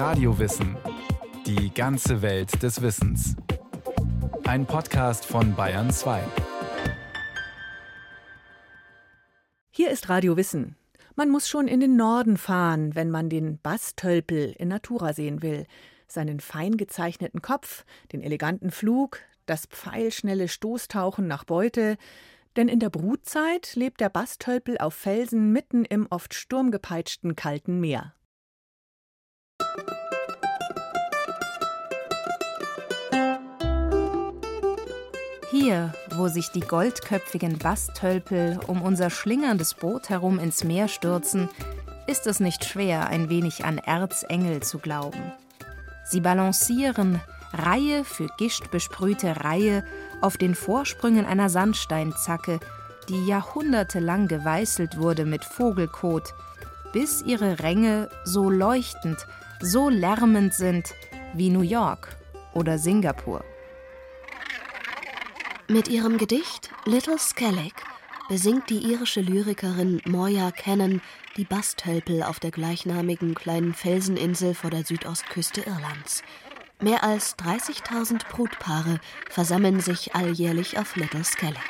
Radiowissen. Die ganze Welt des Wissens. Ein Podcast von Bayern 2. Hier ist Radio Wissen. Man muss schon in den Norden fahren, wenn man den Bastölpel in Natura sehen will. Seinen fein gezeichneten Kopf, den eleganten Flug, das pfeilschnelle Stoßtauchen nach Beute, denn in der Brutzeit lebt der Bastölpel auf Felsen mitten im oft sturmgepeitschten kalten Meer. Hier, wo sich die goldköpfigen Bastölpel um unser schlingerndes Boot herum ins Meer stürzen, ist es nicht schwer, ein wenig an Erzengel zu glauben. Sie balancieren, Reihe für Gischt besprühte Reihe, auf den Vorsprüngen einer Sandsteinzacke, die jahrhundertelang geweißelt wurde mit Vogelkot, bis ihre Ränge so leuchtend, so lärmend sind wie New York oder Singapur. Mit ihrem Gedicht Little Skellig besingt die irische Lyrikerin Moya Cannon die Bastölpel auf der gleichnamigen kleinen Felseninsel vor der Südostküste Irlands. Mehr als 30.000 Brutpaare versammeln sich alljährlich auf Little Skellig.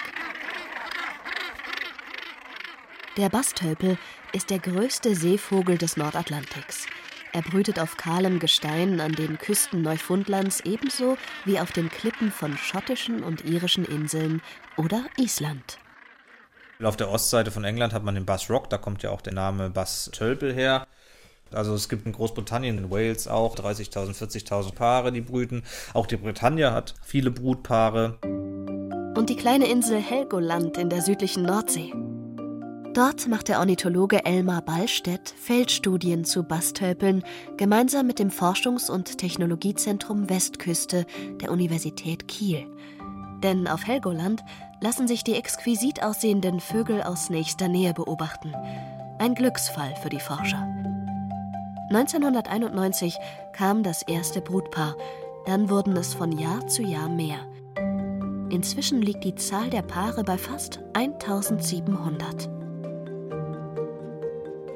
Der Bastölpel ist der größte Seevogel des Nordatlantiks. Er brütet auf kahlem Gestein an den Küsten Neufundlands ebenso wie auf den Klippen von schottischen und irischen Inseln oder Island. Auf der Ostseite von England hat man den Bass Rock, da kommt ja auch der Name Bass Tölpel her. Also es gibt in Großbritannien, in Wales auch 30.000, 40.000 Paare, die brüten. Auch die Bretagne hat viele Brutpaare. Und die kleine Insel Helgoland in der südlichen Nordsee. Dort macht der Ornithologe Elmar Ballstedt Feldstudien zu Bastölpeln gemeinsam mit dem Forschungs- und Technologiezentrum Westküste der Universität Kiel. Denn auf Helgoland lassen sich die exquisit aussehenden Vögel aus nächster Nähe beobachten. Ein Glücksfall für die Forscher. 1991 kam das erste Brutpaar, dann wurden es von Jahr zu Jahr mehr. Inzwischen liegt die Zahl der Paare bei fast 1700.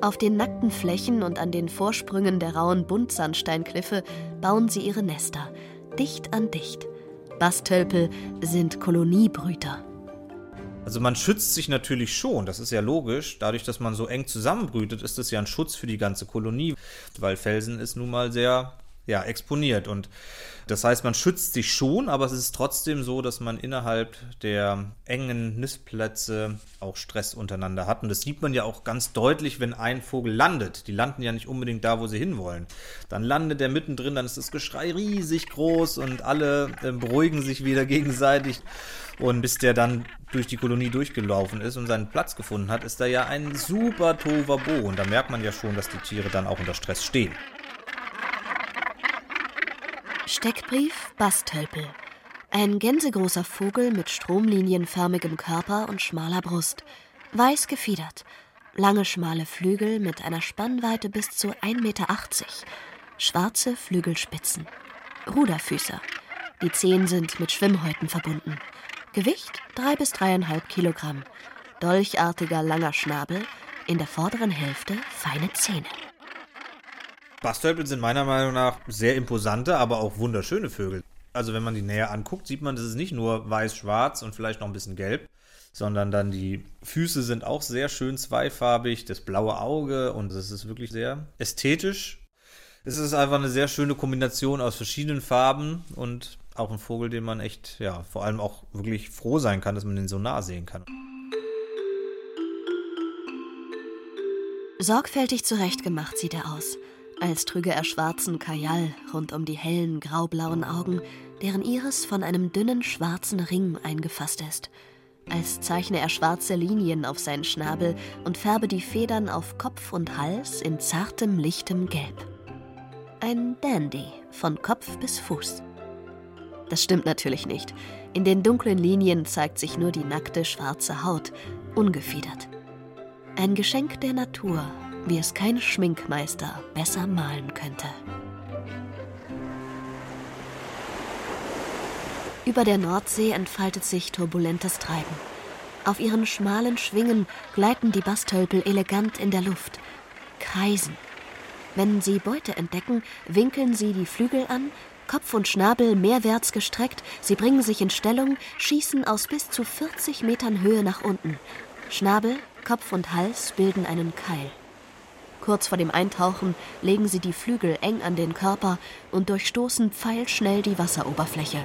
Auf den nackten Flächen und an den Vorsprüngen der rauen Buntsandsteinkliffe bauen sie ihre Nester, dicht an dicht. Bastölpel sind Koloniebrüter. Also man schützt sich natürlich schon, das ist ja logisch. Dadurch, dass man so eng zusammenbrütet, ist das ja ein Schutz für die ganze Kolonie, weil Felsen ist nun mal sehr ja, exponiert. Und das heißt, man schützt sich schon, aber es ist trotzdem so, dass man innerhalb der engen Nistplätze auch Stress untereinander hat. Und das sieht man ja auch ganz deutlich, wenn ein Vogel landet. Die landen ja nicht unbedingt da, wo sie hinwollen. Dann landet der mittendrin, dann ist das Geschrei riesig groß und alle äh, beruhigen sich wieder gegenseitig. Und bis der dann durch die Kolonie durchgelaufen ist und seinen Platz gefunden hat, ist da ja ein super Tovabo. Und da merkt man ja schon, dass die Tiere dann auch unter Stress stehen. Steckbrief Bastölpel. Ein gänsegroßer Vogel mit stromlinienförmigem Körper und schmaler Brust. Weiß gefiedert. Lange schmale Flügel mit einer Spannweite bis zu 1,80 Meter. Schwarze Flügelspitzen. Ruderfüßer. Die Zehen sind mit Schwimmhäuten verbunden. Gewicht 3 bis 3,5 Kilogramm. Dolchartiger langer Schnabel. In der vorderen Hälfte feine Zähne. Bastölpel sind meiner Meinung nach sehr imposante, aber auch wunderschöne Vögel. Also wenn man die näher anguckt, sieht man, das ist nicht nur weiß-schwarz und vielleicht noch ein bisschen gelb, sondern dann die Füße sind auch sehr schön zweifarbig, das blaue Auge und es ist wirklich sehr ästhetisch. Es ist einfach eine sehr schöne Kombination aus verschiedenen Farben und auch ein Vogel, den man echt, ja, vor allem auch wirklich froh sein kann, dass man den so nah sehen kann. Sorgfältig zurechtgemacht sieht er aus als trüge er schwarzen Kajal rund um die hellen graublauen Augen, deren Iris von einem dünnen schwarzen Ring eingefasst ist, als zeichne er schwarze Linien auf seinen Schnabel und färbe die Federn auf Kopf und Hals in zartem, lichtem Gelb. Ein Dandy von Kopf bis Fuß. Das stimmt natürlich nicht. In den dunklen Linien zeigt sich nur die nackte schwarze Haut, ungefiedert. Ein Geschenk der Natur, wie es kein Schminkmeister besser malen könnte. Über der Nordsee entfaltet sich turbulentes Treiben. Auf ihren schmalen Schwingen gleiten die Bastölpel elegant in der Luft, kreisen. Wenn sie Beute entdecken, winkeln sie die Flügel an, Kopf und Schnabel mehrwärts gestreckt, sie bringen sich in Stellung, schießen aus bis zu 40 Metern Höhe nach unten. Schnabel, Kopf und Hals bilden einen Keil. Kurz vor dem Eintauchen legen sie die Flügel eng an den Körper und durchstoßen pfeilschnell die Wasseroberfläche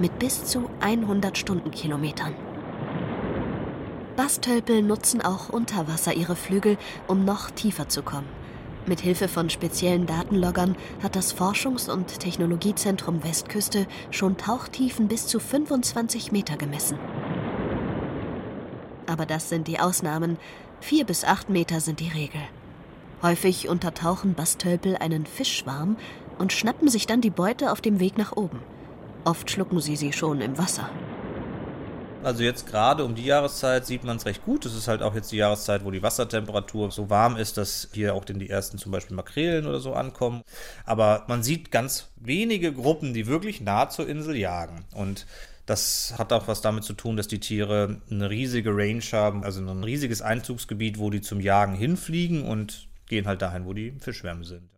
mit bis zu 100 Stundenkilometern. Bastölpel nutzen auch unter Wasser ihre Flügel, um noch tiefer zu kommen. Mit Hilfe von speziellen Datenloggern hat das Forschungs- und Technologiezentrum Westküste schon Tauchtiefen bis zu 25 Meter gemessen. Aber das sind die Ausnahmen. Vier bis acht Meter sind die Regel. Häufig untertauchen Bastölpel einen Fischschwarm und schnappen sich dann die Beute auf dem Weg nach oben. Oft schlucken sie sie schon im Wasser. Also jetzt gerade um die Jahreszeit sieht man es recht gut. Es ist halt auch jetzt die Jahreszeit, wo die Wassertemperatur so warm ist, dass hier auch denn die ersten zum Beispiel Makrelen oder so ankommen. Aber man sieht ganz wenige Gruppen, die wirklich nah zur Insel jagen. Und das hat auch was damit zu tun, dass die Tiere eine riesige Range haben, also ein riesiges Einzugsgebiet, wo die zum Jagen hinfliegen und gehen halt dahin, wo die Fischschwärme sind.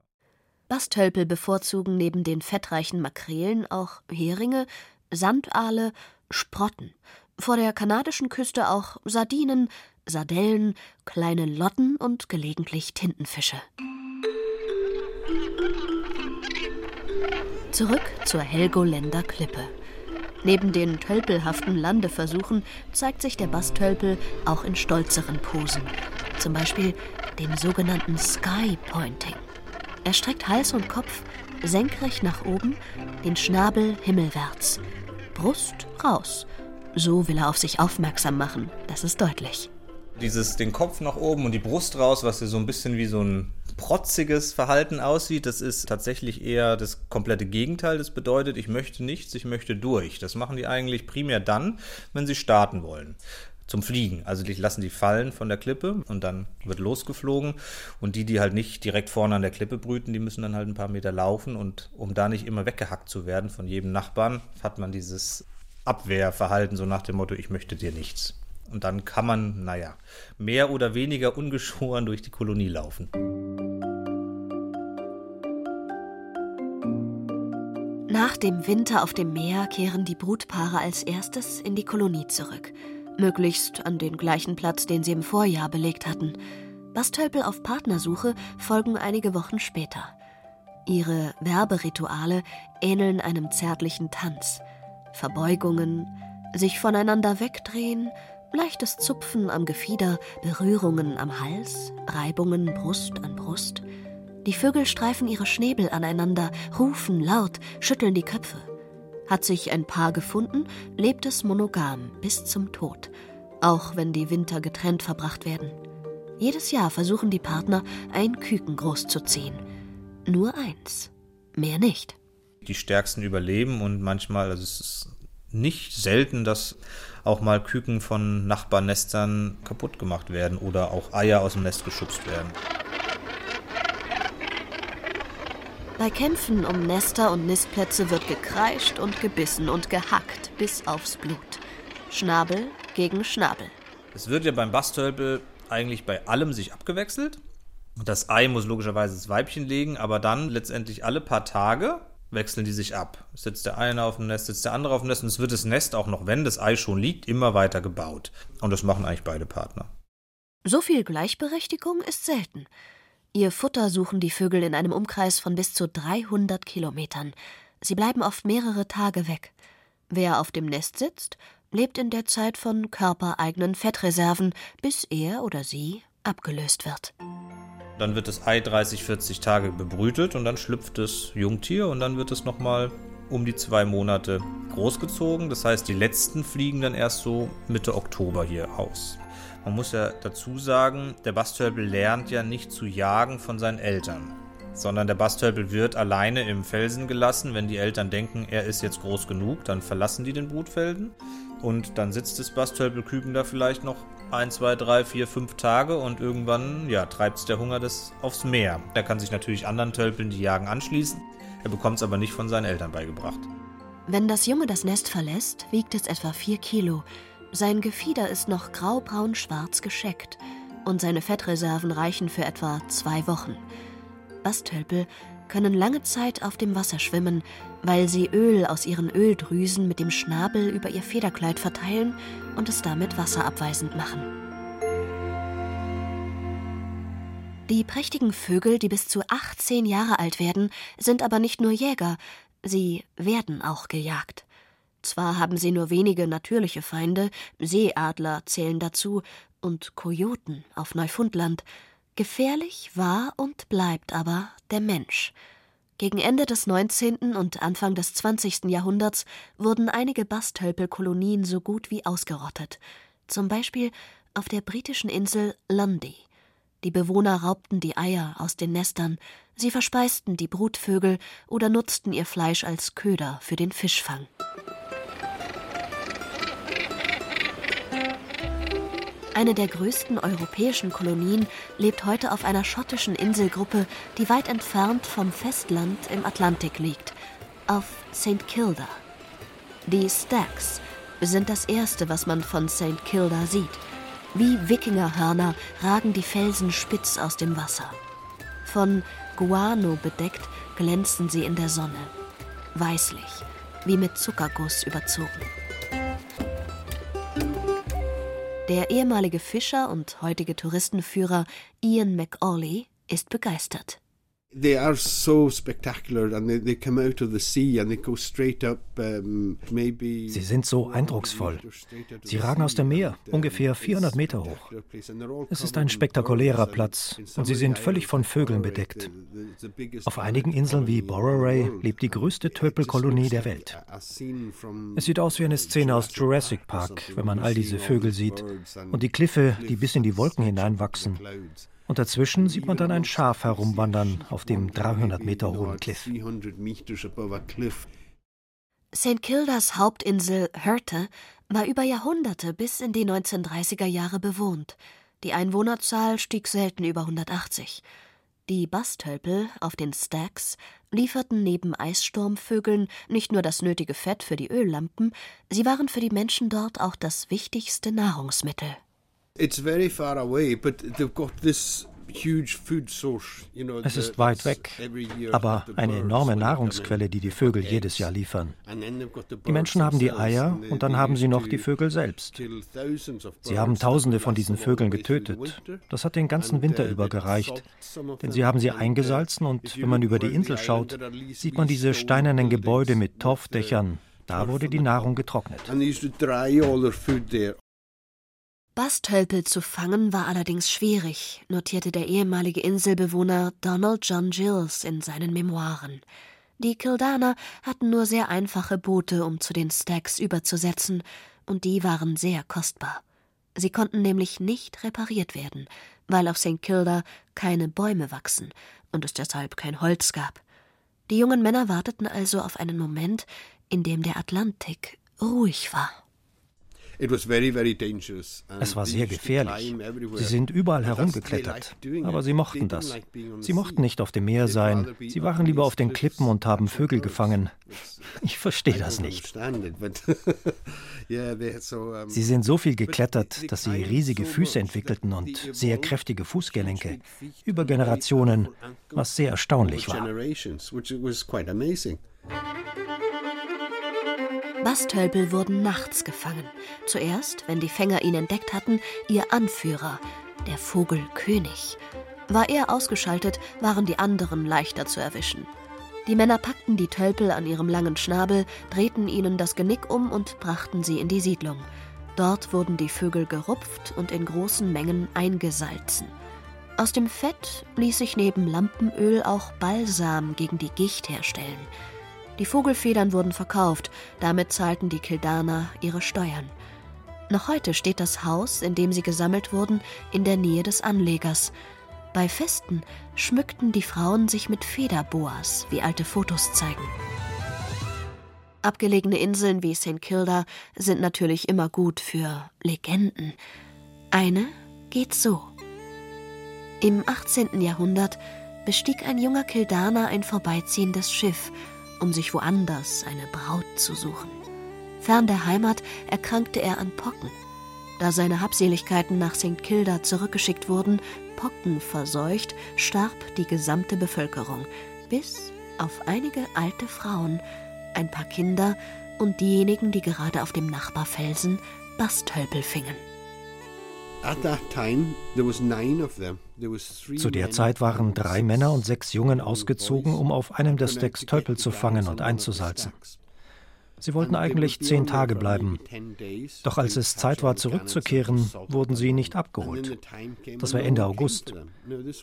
Bastölpel bevorzugen neben den fettreichen Makrelen auch Heringe, Sandaale, Sprotten. Vor der kanadischen Küste auch Sardinen, Sardellen, kleine Lotten und gelegentlich Tintenfische. Zurück zur Helgoländer Klippe. Neben den tölpelhaften Landeversuchen zeigt sich der Bastölpel auch in stolzeren Posen. Zum Beispiel dem sogenannten Sky Pointing. Er streckt Hals und Kopf senkrecht nach oben, den Schnabel himmelwärts, Brust raus. So will er auf sich aufmerksam machen, das ist deutlich. Dieses den Kopf nach oben und die Brust raus, was ja so ein bisschen wie so ein protziges Verhalten aussieht, das ist tatsächlich eher das komplette Gegenteil. Das bedeutet, ich möchte nichts, ich möchte durch. Das machen die eigentlich primär dann, wenn sie starten wollen zum Fliegen. Also die lassen die fallen von der Klippe und dann wird losgeflogen. Und die, die halt nicht direkt vorne an der Klippe brüten, die müssen dann halt ein paar Meter laufen. Und um da nicht immer weggehackt zu werden von jedem Nachbarn, hat man dieses Abwehrverhalten, so nach dem Motto, ich möchte dir nichts. Und dann kann man, naja, mehr oder weniger ungeschoren durch die Kolonie laufen. Nach dem Winter auf dem Meer kehren die Brutpaare als erstes in die Kolonie zurück möglichst an den gleichen Platz, den sie im Vorjahr belegt hatten. Bastölpel auf Partnersuche folgen einige Wochen später. Ihre Werberituale ähneln einem zärtlichen Tanz. Verbeugungen, sich voneinander wegdrehen, leichtes Zupfen am Gefieder, Berührungen am Hals, Reibungen Brust an Brust. Die Vögel streifen ihre Schnäbel aneinander, rufen laut, schütteln die Köpfe. Hat sich ein Paar gefunden, lebt es monogam bis zum Tod, auch wenn die Winter getrennt verbracht werden. Jedes Jahr versuchen die Partner, ein Küken großzuziehen. Nur eins, mehr nicht. Die Stärksten überleben und manchmal, also es ist nicht selten, dass auch mal Küken von Nachbarnestern kaputt gemacht werden oder auch Eier aus dem Nest geschubst werden. Bei Kämpfen um Nester und Nistplätze wird gekreischt und gebissen und gehackt bis aufs Blut. Schnabel gegen Schnabel. Es wird ja beim Bastölpel eigentlich bei allem sich abgewechselt. Das Ei muss logischerweise das Weibchen legen, aber dann letztendlich alle paar Tage wechseln die sich ab. Sitzt der eine auf dem Nest, sitzt der andere auf dem Nest und es wird das Nest auch noch, wenn das Ei schon liegt, immer weiter gebaut. Und das machen eigentlich beide Partner. So viel Gleichberechtigung ist selten. Ihr Futter suchen die Vögel in einem Umkreis von bis zu 300 Kilometern. Sie bleiben oft mehrere Tage weg. Wer auf dem Nest sitzt, lebt in der Zeit von körpereigenen Fettreserven, bis er oder sie abgelöst wird. Dann wird das Ei 30, 40 Tage bebrütet und dann schlüpft das Jungtier und dann wird es nochmal um die zwei Monate großgezogen. Das heißt, die letzten fliegen dann erst so Mitte Oktober hier aus. Man muss ja dazu sagen, der Bastölpel lernt ja nicht zu jagen von seinen Eltern, sondern der Bastölpel wird alleine im Felsen gelassen. Wenn die Eltern denken, er ist jetzt groß genug, dann verlassen die den Brutfelden und dann sitzt das Bastölpelküken da vielleicht noch ein, zwei, drei, vier, fünf Tage und irgendwann ja, treibt es der Hunger das aufs Meer. Er kann sich natürlich anderen Tölpeln, die jagen, anschließen. Er bekommt es aber nicht von seinen Eltern beigebracht. Wenn das Junge das Nest verlässt, wiegt es etwa vier Kilo. Sein Gefieder ist noch graubraun-schwarz gescheckt und seine Fettreserven reichen für etwa zwei Wochen. Bastölpel können lange Zeit auf dem Wasser schwimmen, weil sie Öl aus ihren Öldrüsen mit dem Schnabel über ihr Federkleid verteilen und es damit wasserabweisend machen. Die prächtigen Vögel, die bis zu 18 Jahre alt werden, sind aber nicht nur Jäger, sie werden auch gejagt. Zwar haben sie nur wenige natürliche Feinde, Seeadler zählen dazu und Kojoten auf Neufundland, Gefährlich war und bleibt aber der Mensch. Gegen Ende des 19. und Anfang des 20. Jahrhunderts wurden einige Bastölpelkolonien so gut wie ausgerottet. Zum Beispiel auf der britischen Insel Lundy. Die Bewohner raubten die Eier aus den Nestern, sie verspeisten die Brutvögel oder nutzten ihr Fleisch als Köder für den Fischfang. Eine der größten europäischen Kolonien lebt heute auf einer schottischen Inselgruppe, die weit entfernt vom Festland im Atlantik liegt, auf St. Kilda. Die Stacks sind das erste, was man von St. Kilda sieht. Wie Wikingerhörner ragen die Felsen spitz aus dem Wasser. Von Guano bedeckt glänzen sie in der Sonne. Weißlich, wie mit Zuckerguss überzogen. Der ehemalige Fischer und heutige Touristenführer Ian McAuley ist begeistert. They are so spectacular and they, they come out of the sea and they go straight up um, maybe Sie sind so eindrucksvoll. Sie ragen aus dem Meer, ungefähr 400 Meter hoch. Es ist ein spektakulärer Platz und sie sind völlig von Vögeln bedeckt. Auf einigen Inseln wie Borroray lebt die größte Tölpelkolonie der Welt. Es sieht aus wie eine Szene aus Jurassic Park, wenn man all diese Vögel sieht und die Kliffe, die bis in die Wolken hineinwachsen. Und dazwischen sieht man dann ein Schaf herumwandern auf dem 300 Meter hohen Cliff. St. Kildas Hauptinsel Hurte war über Jahrhunderte bis in die 1930er Jahre bewohnt. Die Einwohnerzahl stieg selten über 180. Die Bastölpel auf den Stacks lieferten neben Eissturmvögeln nicht nur das nötige Fett für die Öllampen, sie waren für die Menschen dort auch das wichtigste Nahrungsmittel. Es ist weit weg, aber eine enorme Nahrungsquelle, die die Vögel jedes Jahr liefern. Die Menschen haben die Eier und dann haben sie noch die Vögel selbst. Sie haben Tausende von diesen Vögeln getötet. Das hat den ganzen Winter über gereicht, denn sie haben sie eingesalzen und wenn man über die Insel schaut, sieht man diese steinernen Gebäude mit Torfdächern. Da wurde die Nahrung getrocknet. Bastölpel zu fangen war allerdings schwierig, notierte der ehemalige Inselbewohner Donald John Gills in seinen Memoiren. Die Kildaner hatten nur sehr einfache Boote, um zu den Stacks überzusetzen, und die waren sehr kostbar. Sie konnten nämlich nicht repariert werden, weil auf St. Kilda keine Bäume wachsen und es deshalb kein Holz gab. Die jungen Männer warteten also auf einen Moment, in dem der Atlantik ruhig war. Es war sehr gefährlich. Sie sind überall herumgeklettert. Aber sie mochten das. Sie mochten nicht auf dem Meer sein. Sie waren lieber auf den Klippen und haben Vögel gefangen. Ich verstehe das nicht. Sie sind so viel geklettert, dass sie riesige Füße entwickelten und sehr kräftige Fußgelenke. Über Generationen, was sehr erstaunlich war. Bastölpel wurden nachts gefangen. Zuerst, wenn die Fänger ihn entdeckt hatten, ihr Anführer, der Vogelkönig. War er ausgeschaltet, waren die anderen leichter zu erwischen. Die Männer packten die Tölpel an ihrem langen Schnabel, drehten ihnen das Genick um und brachten sie in die Siedlung. Dort wurden die Vögel gerupft und in großen Mengen eingesalzen. Aus dem Fett ließ sich neben Lampenöl auch Balsam gegen die Gicht herstellen. Die Vogelfedern wurden verkauft, damit zahlten die Kildaner ihre Steuern. Noch heute steht das Haus, in dem sie gesammelt wurden, in der Nähe des Anlegers. Bei Festen schmückten die Frauen sich mit Federboas, wie alte Fotos zeigen. Abgelegene Inseln wie St. Kilda sind natürlich immer gut für Legenden. Eine geht so. Im 18. Jahrhundert bestieg ein junger Kildaner ein vorbeiziehendes Schiff um sich woanders eine Braut zu suchen. Fern der Heimat erkrankte er an Pocken. Da seine Habseligkeiten nach St. Kilda zurückgeschickt wurden, Pocken verseucht, starb die gesamte Bevölkerung, bis auf einige alte Frauen, ein paar Kinder und diejenigen, die gerade auf dem Nachbarfelsen Basttölpel fingen. Zu der Zeit waren drei Männer und sechs Jungen ausgezogen, um auf einem der Stacks Tölpel zu fangen und einzusalzen. Sie wollten eigentlich zehn Tage bleiben. Doch als es Zeit war, zurückzukehren, wurden sie nicht abgeholt. Das war Ende August.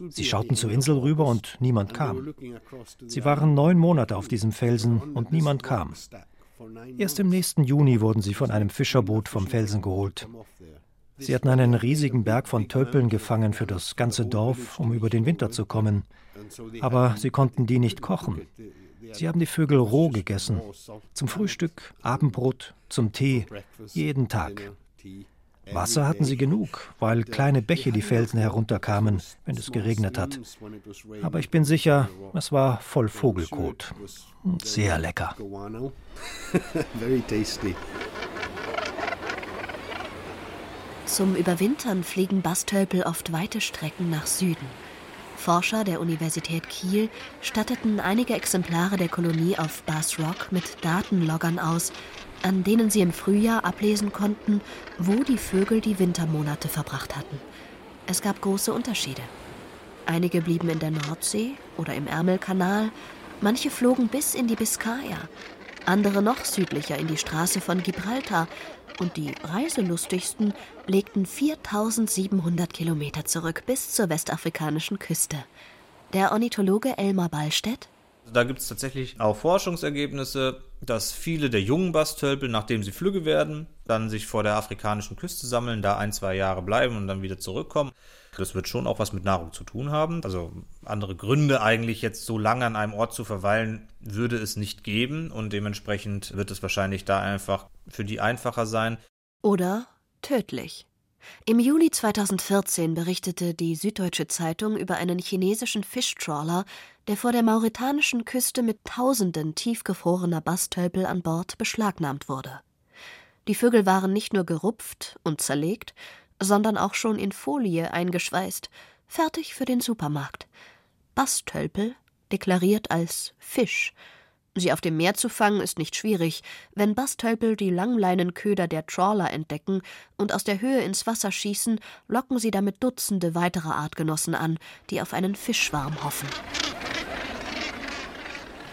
Sie schauten zur Insel rüber und niemand kam. Sie waren neun Monate auf diesem Felsen und niemand kam. Erst im nächsten Juni wurden sie von einem Fischerboot vom Felsen geholt. Sie hatten einen riesigen Berg von Tölpeln gefangen für das ganze Dorf, um über den Winter zu kommen. Aber sie konnten die nicht kochen. Sie haben die Vögel roh gegessen. Zum Frühstück, Abendbrot, zum Tee, jeden Tag. Wasser hatten sie genug, weil kleine Bäche die Felsen herunterkamen, wenn es geregnet hat. Aber ich bin sicher, es war voll Vogelkot. Sehr lecker. Zum Überwintern fliegen Bastölpel oft weite Strecken nach Süden. Forscher der Universität Kiel statteten einige Exemplare der Kolonie auf Bass Rock mit Datenloggern aus, an denen sie im Frühjahr ablesen konnten, wo die Vögel die Wintermonate verbracht hatten. Es gab große Unterschiede. Einige blieben in der Nordsee oder im Ärmelkanal, manche flogen bis in die Biskaya, andere noch südlicher in die Straße von Gibraltar und die reiselustigsten legten 4700 Kilometer zurück bis zur westafrikanischen Küste. Der Ornithologe Elmar Ballstedt da gibt es tatsächlich auch Forschungsergebnisse, dass viele der jungen Bastölpel, nachdem sie flügge werden, dann sich vor der afrikanischen Küste sammeln, da ein, zwei Jahre bleiben und dann wieder zurückkommen. Das wird schon auch was mit Nahrung zu tun haben. Also andere Gründe eigentlich jetzt so lange an einem Ort zu verweilen, würde es nicht geben und dementsprechend wird es wahrscheinlich da einfach für die einfacher sein. Oder tödlich. Im Juli 2014 berichtete die Süddeutsche Zeitung über einen chinesischen Fischtrawler, der vor der mauritanischen Küste mit Tausenden tiefgefrorener Bastölpel an Bord beschlagnahmt wurde. Die Vögel waren nicht nur gerupft und zerlegt, sondern auch schon in Folie eingeschweißt, fertig für den Supermarkt. Bastölpel, deklariert als Fisch. Sie auf dem Meer zu fangen ist nicht schwierig. Wenn Bastölpel die Langleinenköder der Trawler entdecken und aus der Höhe ins Wasser schießen, locken sie damit Dutzende weitere Artgenossen an, die auf einen Fischschwarm hoffen.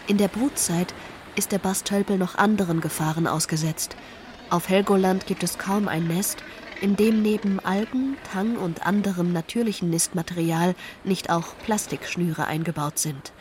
In der Brutzeit ist der Bastölpel noch anderen Gefahren ausgesetzt. Auf Helgoland gibt es kaum ein Nest, in dem neben Algen, Tang und anderem natürlichen Nistmaterial nicht auch Plastikschnüre eingebaut sind.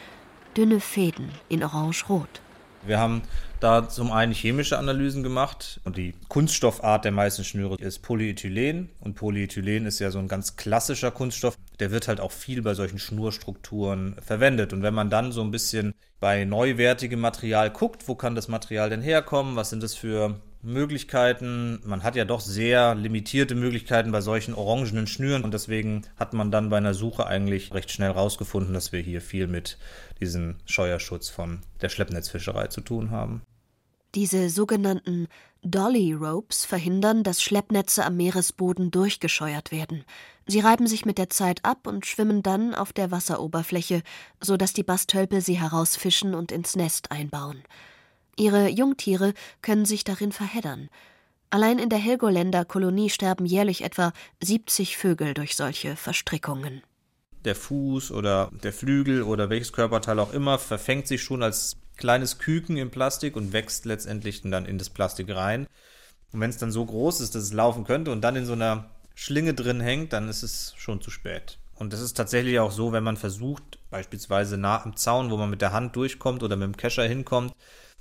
Dünne Fäden in orange-rot. Wir haben da zum einen chemische Analysen gemacht und die Kunststoffart der meisten Schnüre ist Polyethylen und Polyethylen ist ja so ein ganz klassischer Kunststoff. Der wird halt auch viel bei solchen Schnurstrukturen verwendet und wenn man dann so ein bisschen bei neuwertigem Material guckt, wo kann das Material denn herkommen, was sind das für Möglichkeiten. Man hat ja doch sehr limitierte Möglichkeiten bei solchen orangenen Schnüren und deswegen hat man dann bei einer Suche eigentlich recht schnell rausgefunden, dass wir hier viel mit diesem Scheuerschutz von der Schleppnetzfischerei zu tun haben. Diese sogenannten Dolly Ropes verhindern, dass Schleppnetze am Meeresboden durchgescheuert werden. Sie reiben sich mit der Zeit ab und schwimmen dann auf der Wasseroberfläche, so dass die Bastölpel sie herausfischen und ins Nest einbauen. Ihre Jungtiere können sich darin verheddern. Allein in der Helgoländer Kolonie sterben jährlich etwa 70 Vögel durch solche Verstrickungen. Der Fuß oder der Flügel oder welches Körperteil auch immer verfängt sich schon als kleines Küken im Plastik und wächst letztendlich dann in das Plastik rein. Und wenn es dann so groß ist, dass es laufen könnte und dann in so einer Schlinge drin hängt, dann ist es schon zu spät. Und das ist tatsächlich auch so, wenn man versucht, beispielsweise nah am Zaun, wo man mit der Hand durchkommt oder mit dem Kescher hinkommt,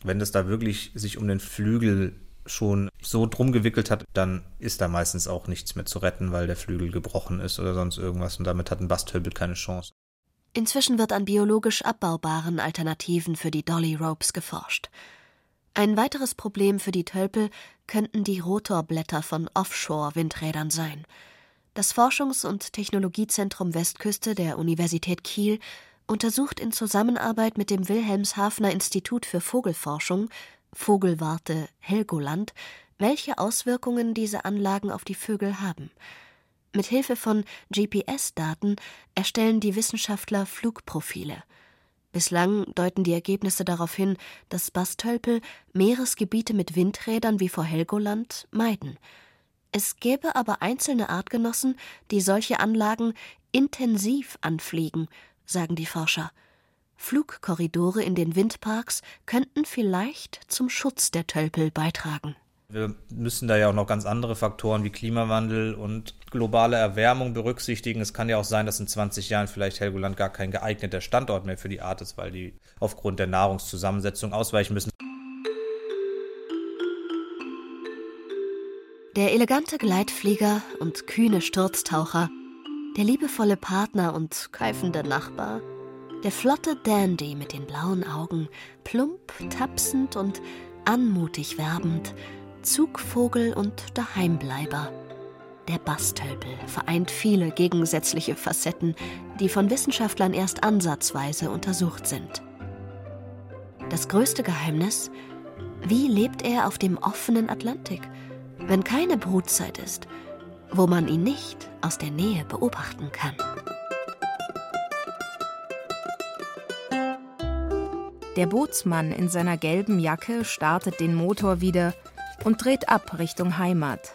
wenn es da wirklich sich um den Flügel schon so drum gewickelt hat, dann ist da meistens auch nichts mehr zu retten, weil der Flügel gebrochen ist oder sonst irgendwas und damit hat ein Basthölbel keine Chance. Inzwischen wird an biologisch abbaubaren Alternativen für die Dolly Ropes geforscht. Ein weiteres Problem für die Tölpel könnten die Rotorblätter von Offshore-Windrädern sein. Das Forschungs- und Technologiezentrum Westküste der Universität Kiel untersucht in Zusammenarbeit mit dem Wilhelmshavener Institut für Vogelforschung Vogelwarte Helgoland, welche Auswirkungen diese Anlagen auf die Vögel haben. Mit Hilfe von GPS-Daten erstellen die Wissenschaftler Flugprofile. Bislang deuten die Ergebnisse darauf hin, dass Bastölpel Meeresgebiete mit Windrädern wie vor Helgoland meiden. Es gäbe aber einzelne Artgenossen, die solche Anlagen intensiv anfliegen, sagen die Forscher. Flugkorridore in den Windparks könnten vielleicht zum Schutz der Tölpel beitragen. Wir müssen da ja auch noch ganz andere Faktoren wie Klimawandel und globale Erwärmung berücksichtigen. Es kann ja auch sein, dass in 20 Jahren vielleicht Helgoland gar kein geeigneter Standort mehr für die Art ist, weil die aufgrund der Nahrungszusammensetzung ausweichen müssen. Der elegante Gleitflieger und kühne Sturztaucher, der liebevolle Partner und keifende Nachbar, der flotte Dandy mit den blauen Augen, plump, tapsend und anmutig werbend, Zugvogel und Daheimbleiber. Der Bastölpel vereint viele gegensätzliche Facetten, die von Wissenschaftlern erst ansatzweise untersucht sind. Das größte Geheimnis? Wie lebt er auf dem offenen Atlantik, wenn keine Brutzeit ist, wo man ihn nicht aus der Nähe beobachten kann? Der Bootsmann in seiner gelben Jacke startet den Motor wieder und dreht ab Richtung Heimat.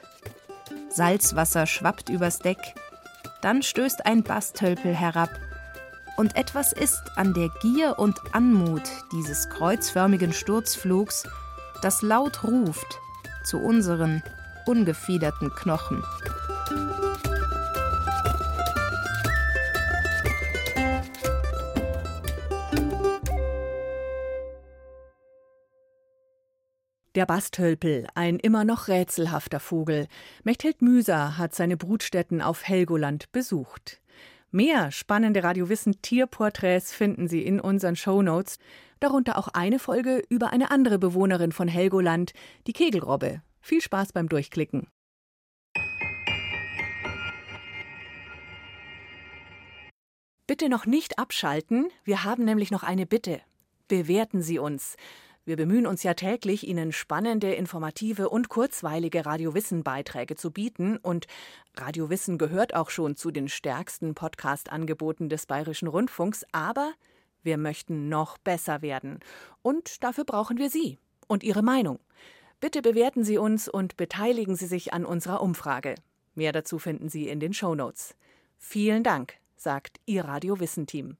Salzwasser schwappt übers Deck, dann stößt ein Bastölpel herab. Und etwas ist an der Gier und Anmut dieses kreuzförmigen Sturzflugs, das laut ruft zu unseren ungefiederten Knochen. Der Bastölpel, ein immer noch rätselhafter Vogel. Mechthild Müser hat seine Brutstätten auf Helgoland besucht. Mehr spannende Radiowissen Tierporträts finden Sie in unseren Shownotes, darunter auch eine Folge über eine andere Bewohnerin von Helgoland, die Kegelrobbe. Viel Spaß beim Durchklicken. Bitte noch nicht abschalten, wir haben nämlich noch eine Bitte. Bewerten Sie uns. Wir bemühen uns ja täglich, Ihnen spannende, informative und kurzweilige Radiowissen-Beiträge zu bieten. Und Radiowissen gehört auch schon zu den stärksten Podcast-Angeboten des Bayerischen Rundfunks. Aber wir möchten noch besser werden. Und dafür brauchen wir Sie und Ihre Meinung. Bitte bewerten Sie uns und beteiligen Sie sich an unserer Umfrage. Mehr dazu finden Sie in den Show Notes. Vielen Dank, sagt Ihr Radiowissen-Team.